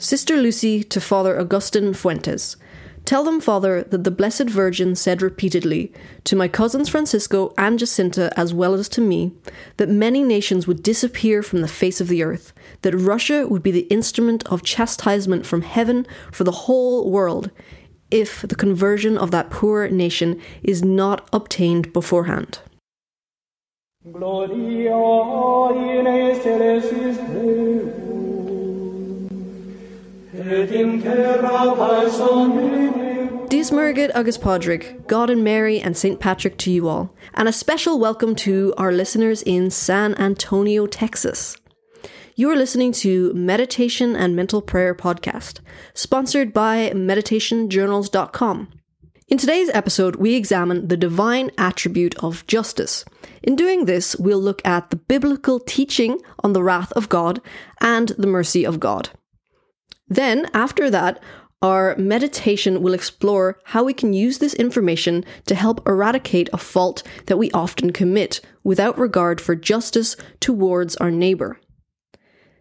Sister Lucy to Father Augustin Fuentes. Tell them, Father, that the Blessed Virgin said repeatedly, to my cousins Francisco and Jacinta, as well as to me, that many nations would disappear from the face of the earth, that Russia would be the instrument of chastisement from heaven for the whole world, if the conversion of that poor nation is not obtained beforehand. Gloria in excelsis terra Dia's Muire Agus Pádraig, God and Mary and St. Patrick to you all, and a special welcome to our listeners in San Antonio, Texas. You are listening to Meditation and Mental Prayer Podcast, sponsored by meditationjournals.com. In today's episode, we examine the divine attribute of justice. In doing this, we'll look at the biblical teaching on the wrath of God and the mercy of God. Then, after that, our meditation will explore how we can use this information to help eradicate a fault that we often commit without regard for justice towards our neighbor.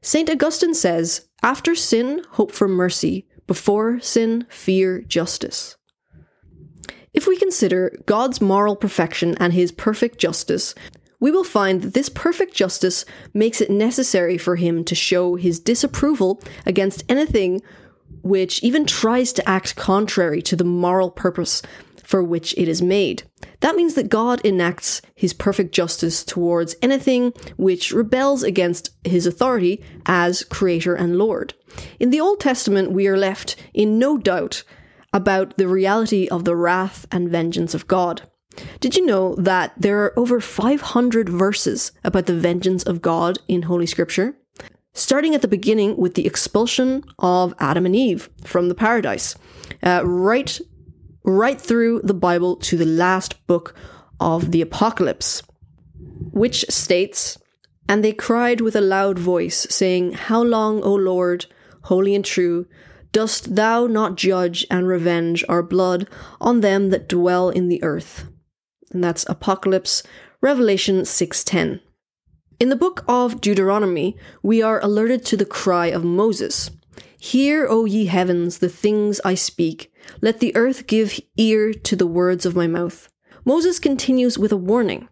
St. Augustine says, After sin, hope for mercy. Before sin, fear justice. If we consider God's moral perfection and his perfect justice, we will find that this perfect justice makes it necessary for him to show his disapproval against anything which even tries to act contrary to the moral purpose for which it is made. That means that God enacts his perfect justice towards anything which rebels against his authority as creator and Lord. In the Old Testament, we are left in no doubt about the reality of the wrath and vengeance of God. Did you know that there are over 500 verses about the vengeance of God in Holy Scripture? Starting at the beginning with the expulsion of Adam and Eve from the paradise, uh, right right through the Bible to the last book of the Apocalypse, which states, And they cried with a loud voice, saying, How long, O Lord, holy and true, dost thou not judge and revenge our blood on them that dwell in the earth? And that's Apocalypse, Revelation 6:10. In the book of Deuteronomy, we are alerted to the cry of Moses. Hear, O ye heavens, the things I speak. Let the earth give ear to the words of my mouth. Moses continues with a warning.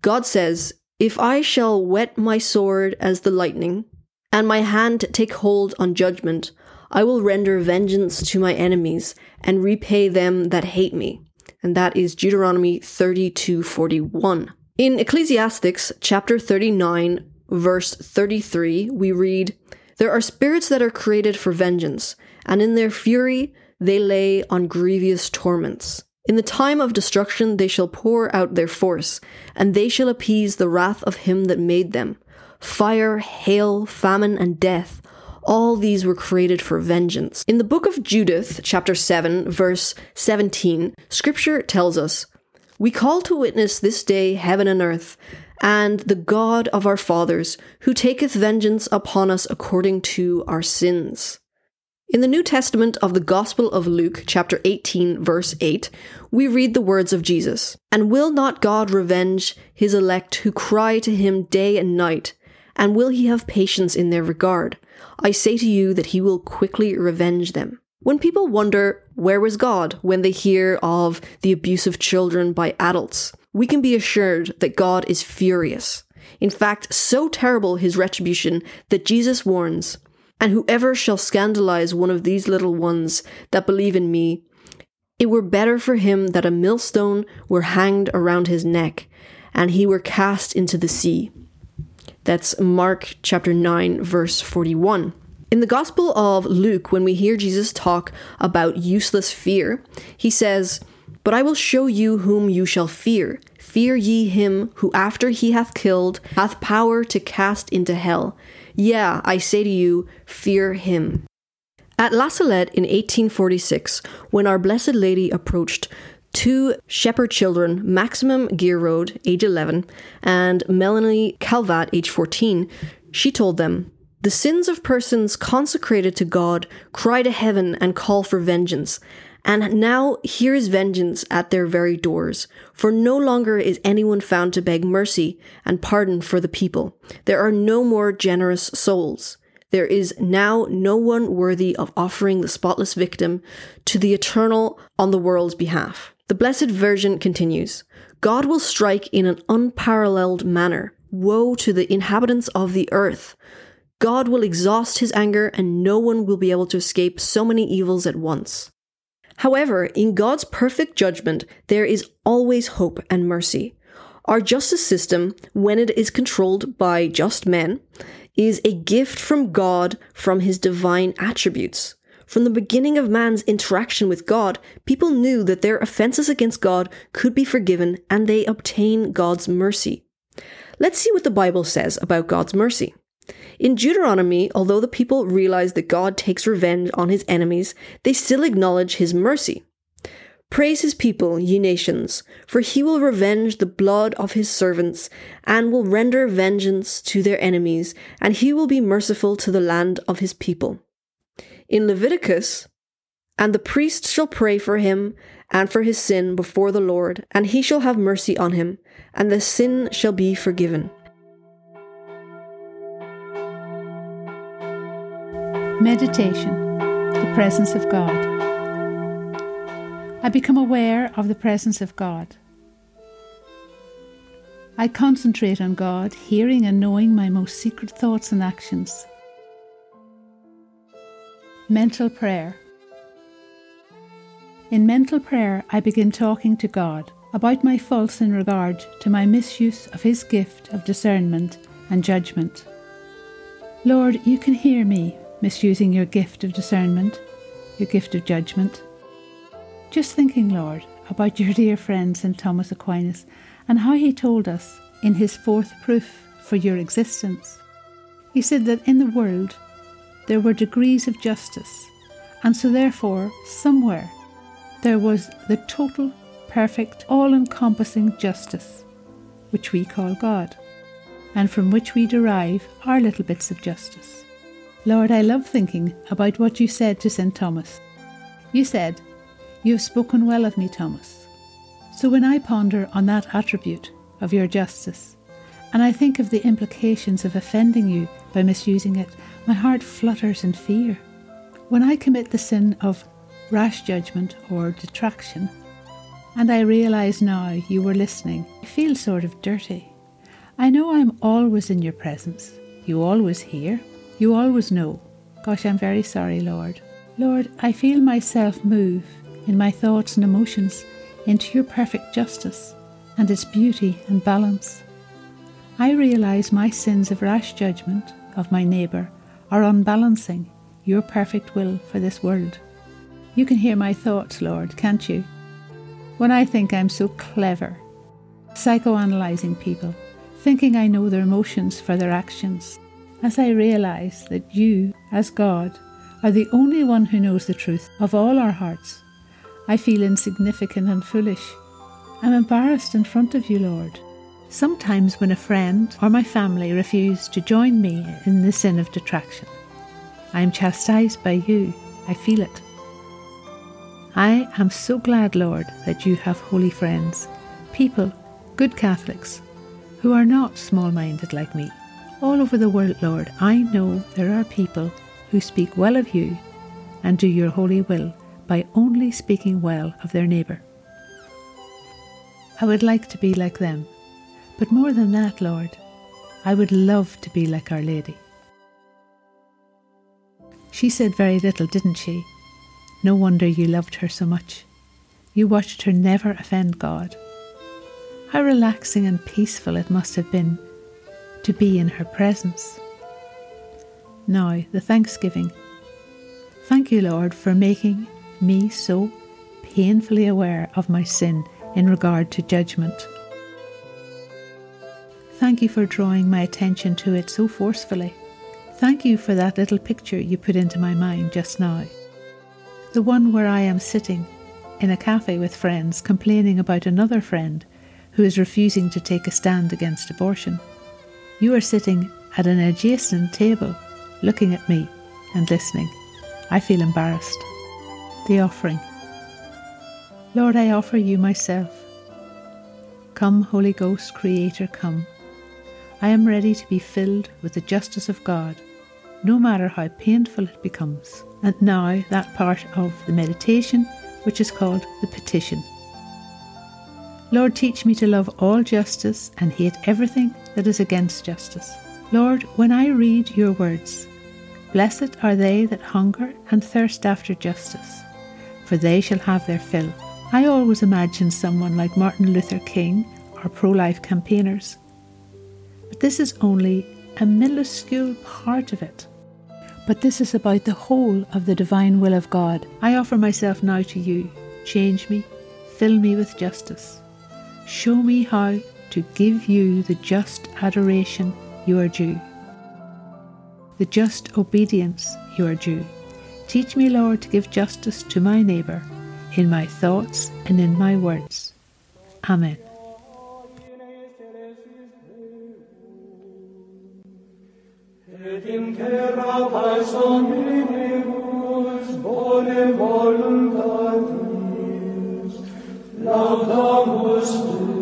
God says, If I shall whet my sword as the lightning, and my hand take hold on judgment, I will render vengeance to my enemies, and repay them that hate me. And that is Deuteronomy 32:41. In Ecclesiasticus chapter 39, verse 33, we read, there are spirits that are created for vengeance, and in their fury they lay on grievous torments. In the time of destruction they shall pour out their force, and they shall appease the wrath of him that made them. Fire, hail, famine, and death, all these were created for vengeance. In the book of Judith, chapter 7, verse 17, scripture tells us, We call to witness this day heaven and earth, and the God of our fathers, who taketh vengeance upon us according to our sins. In the New Testament of the Gospel of Luke, chapter 18, verse 8, we read the words of Jesus And will not God revenge his elect who cry to him day and night? And will he have patience in their regard? I say to you that he will quickly revenge them. When people wonder, where was God when they hear of the abuse of children by adults? we can be assured that God is furious. In fact, so terrible his retribution that Jesus warns, And whoever shall scandalize one of these little ones that believe in me, it were better for him that a millstone were hanged around his neck, and he were cast into the sea. That's Mark chapter 9, verse 41. In the Gospel of Luke, when we hear Jesus talk about useless fear, he says, But I will show you whom you shall fear. Fear ye him who after he hath killed hath power to cast into hell. Yeah, I say to you, fear him. At La Salette in 1846, when Our Blessed Lady approached two shepherd children, Maximin Giraud, age 11, and Melanie Calvat, age 14, she told them, The sins of persons consecrated to God cry to heaven and call for vengeance, and now here is vengeance at their very doors, for no longer is anyone found to beg mercy and pardon for the people. There are no more generous souls. there is now no one worthy of offering the spotless victim to the eternal on the world's behalf. The Blessed Virgin continues God will strike in an unparalleled manner. Woe to the inhabitants of the earth! God will exhaust his anger, and no one will be able to escape so many evils at once. However, in God's perfect judgment, there is always hope and mercy. Our justice system, when it is controlled by just men, is a gift from God from his divine attributes. From the beginning of man's interaction with God, people knew that their offenses against God could be forgiven and they obtain God's mercy. Let's see what the Bible says about God's mercy. In Deuteronomy, although the people realize that God takes revenge on his enemies, they still acknowledge his mercy. Praise his people, ye nations, for he will revenge the blood of his servants, and will render vengeance to their enemies, and he will be merciful to the land of his people. In Leviticus, and the priest shall pray for him and for his sin before the Lord, and he shall have mercy on him, and the sin shall be forgiven. Meditation The presence of God. I become aware of the presence of God. I concentrate on God, hearing and knowing my most secret thoughts and actions. Mental prayer. In mental prayer, I begin talking to God about my faults in regard to my misuse of His gift of discernment and judgment. Lord, you can hear me misusing your gift of discernment, your gift of judgment. Just thinking, Lord, about your dear friend St. Thomas Aquinas and how he told us in his fourth proof for your existence. He said that in the world there were degrees of justice, and so therefore, somewhere, there was the total, perfect, all encompassing justice, which we call God, and from which we derive our little bits of justice. Lord, I love thinking about what you said to St. Thomas. You said, you have spoken well of me, Thomas. So when I ponder on that attribute of your justice, and I think of the implications of offending you by misusing it, my heart flutters in fear. When I commit the sin of rash judgment or detraction, and I realise now you were listening, I feel sort of dirty. I know I'm always in your presence. You always hear. You always know. Gosh, I'm very sorry, Lord. Lord, I feel myself move in my thoughts and emotions into your perfect justice and its beauty and balance. I realize my sins of rash judgment of my neighbour are unbalancing your perfect will for this world. You can hear my thoughts, Lord, can't you? When I think I'm so clever, psychoanalyzing people, thinking I know their emotions for their actions, as I realize that you, as God, are the only one who knows the truth of all our hearts I feel insignificant and foolish. I'm embarrassed in front of you, Lord. Sometimes, when a friend or my family refuse to join me in the sin of detraction, I am chastised by you. I feel it. I am so glad, Lord, that you have holy friends, people, good Catholics, who are not small minded like me. All over the world, Lord, I know there are people who speak well of you and do your holy will by only speaking well of their neighbour. I would like to be like them, but more than that, Lord, I would love to be like Our Lady. She said very little, didn't she? No wonder you loved her so much. You watched her never offend God. How relaxing and peaceful it must have been to be in her presence. Now, the thanksgiving. Thank you, Lord, for making me so painfully aware of my sin in regard to judgment. Thank you for drawing my attention to it so forcefully. Thank you for that little picture you put into my mind just now. The one where I am sitting in a cafe with friends complaining about another friend who is refusing to take a stand against abortion. You are sitting at an adjacent table looking at me and listening. I feel embarrassed the offering. Lord, I offer you myself. Come, Holy Ghost, Creator, come. I am ready to be filled with the justice of God, no matter how painful it becomes. And now that part of the meditation, which is called the petition. Lord, teach me to love all justice and hate everything that is against justice. Lord, when I read your words, blessed are they that hunger and thirst after justice, for they shall have their fill. I always imagine someone like Martin Luther King or pro life campaigners. But this is only a minuscule part of it. But this is about the whole of the divine will of God. I offer myself now to you. Change me, fill me with justice. Show me how to give you the just adoration you are due, the just obedience you are due. Teach me, Lord, to give justice to my neighbour in my thoughts and in my words. Amen. Et in terra pax omnibus bone voluntatis, laudamus tu.